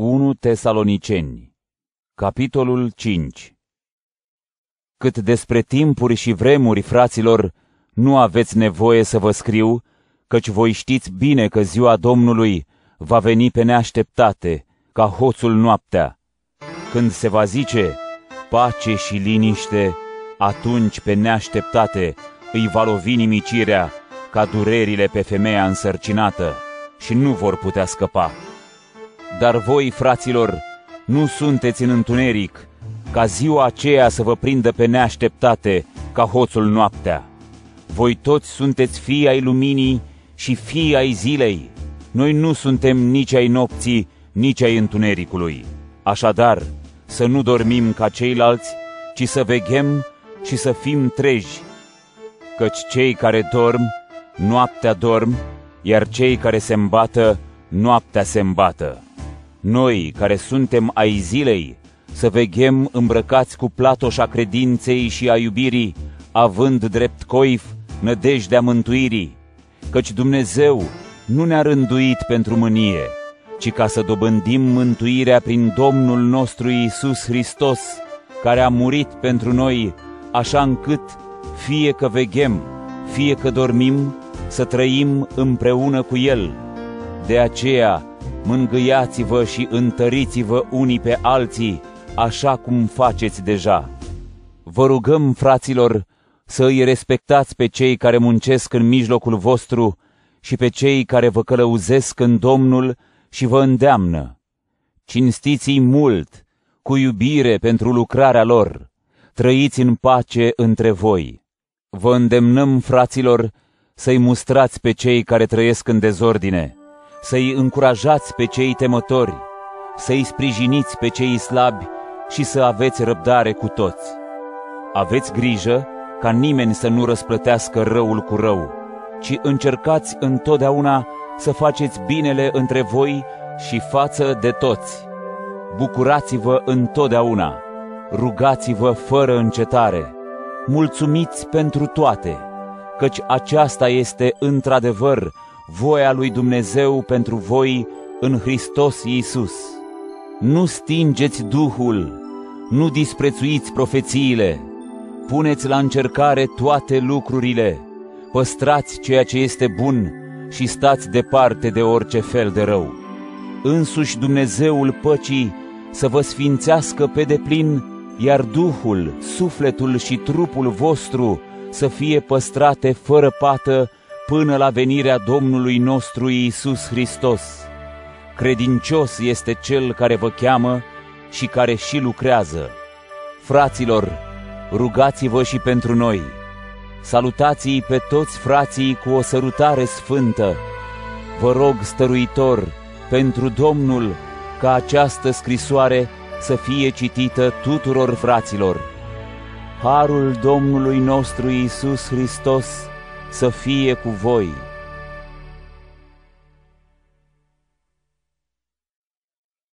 1 Tesaloniceni Capitolul 5 Cât despre timpuri și vremuri, fraților, nu aveți nevoie să vă scriu, căci voi știți bine că ziua Domnului va veni pe neașteptate, ca hoțul noaptea. Când se va zice pace și liniște, atunci pe neașteptate îi va lovi nimicirea ca durerile pe femeia însărcinată și nu vor putea scăpa. Dar voi, fraților, nu sunteți în întuneric, ca ziua aceea să vă prindă pe neașteptate, ca hoțul noaptea. Voi toți sunteți fii ai luminii și fii ai zilei. Noi nu suntem nici ai nopții, nici ai întunericului. Așadar, să nu dormim ca ceilalți, ci să veghem și să fim treji. Căci cei care dorm, noaptea dorm, iar cei care se îmbată, noaptea se îmbată. Noi, care suntem ai zilei, să veghem îmbrăcați cu platoșa credinței și a iubirii, având drept coif nădejdea mântuirii, căci Dumnezeu nu ne-a rânduit pentru mânie, ci ca să dobândim mântuirea prin Domnul nostru Iisus Hristos, care a murit pentru noi, așa încât, fie că veghem, fie că dormim, să trăim împreună cu El. De aceea, mângâiați-vă și întăriți-vă unii pe alții, așa cum faceți deja. Vă rugăm, fraților, să îi respectați pe cei care muncesc în mijlocul vostru și pe cei care vă călăuzesc în Domnul și vă îndeamnă. Cinstiți-i mult, cu iubire pentru lucrarea lor, trăiți în pace între voi. Vă îndemnăm, fraților, să-i mustrați pe cei care trăiesc în dezordine, să-i încurajați pe cei temători, să-i sprijiniți pe cei slabi și să aveți răbdare cu toți. Aveți grijă ca nimeni să nu răsplătească răul cu rău, ci încercați întotdeauna să faceți binele între voi și față de toți. Bucurați-vă întotdeauna, rugați-vă fără încetare, mulțumiți pentru toate, căci aceasta este într-adevăr voia lui Dumnezeu pentru voi în Hristos Iisus. Nu stingeți Duhul, nu disprețuiți profețiile, puneți la încercare toate lucrurile, păstrați ceea ce este bun și stați departe de orice fel de rău. Însuși Dumnezeul păcii să vă sfințească pe deplin, iar Duhul, sufletul și trupul vostru să fie păstrate fără pată până la venirea Domnului nostru Iisus Hristos. Credincios este Cel care vă cheamă și care și lucrează. Fraților, rugați-vă și pentru noi. Salutați-i pe toți frații cu o sărutare sfântă. Vă rog, stăruitor, pentru Domnul, ca această scrisoare să fie citită tuturor fraților. Harul Domnului nostru Iisus Hristos să fie cu voi.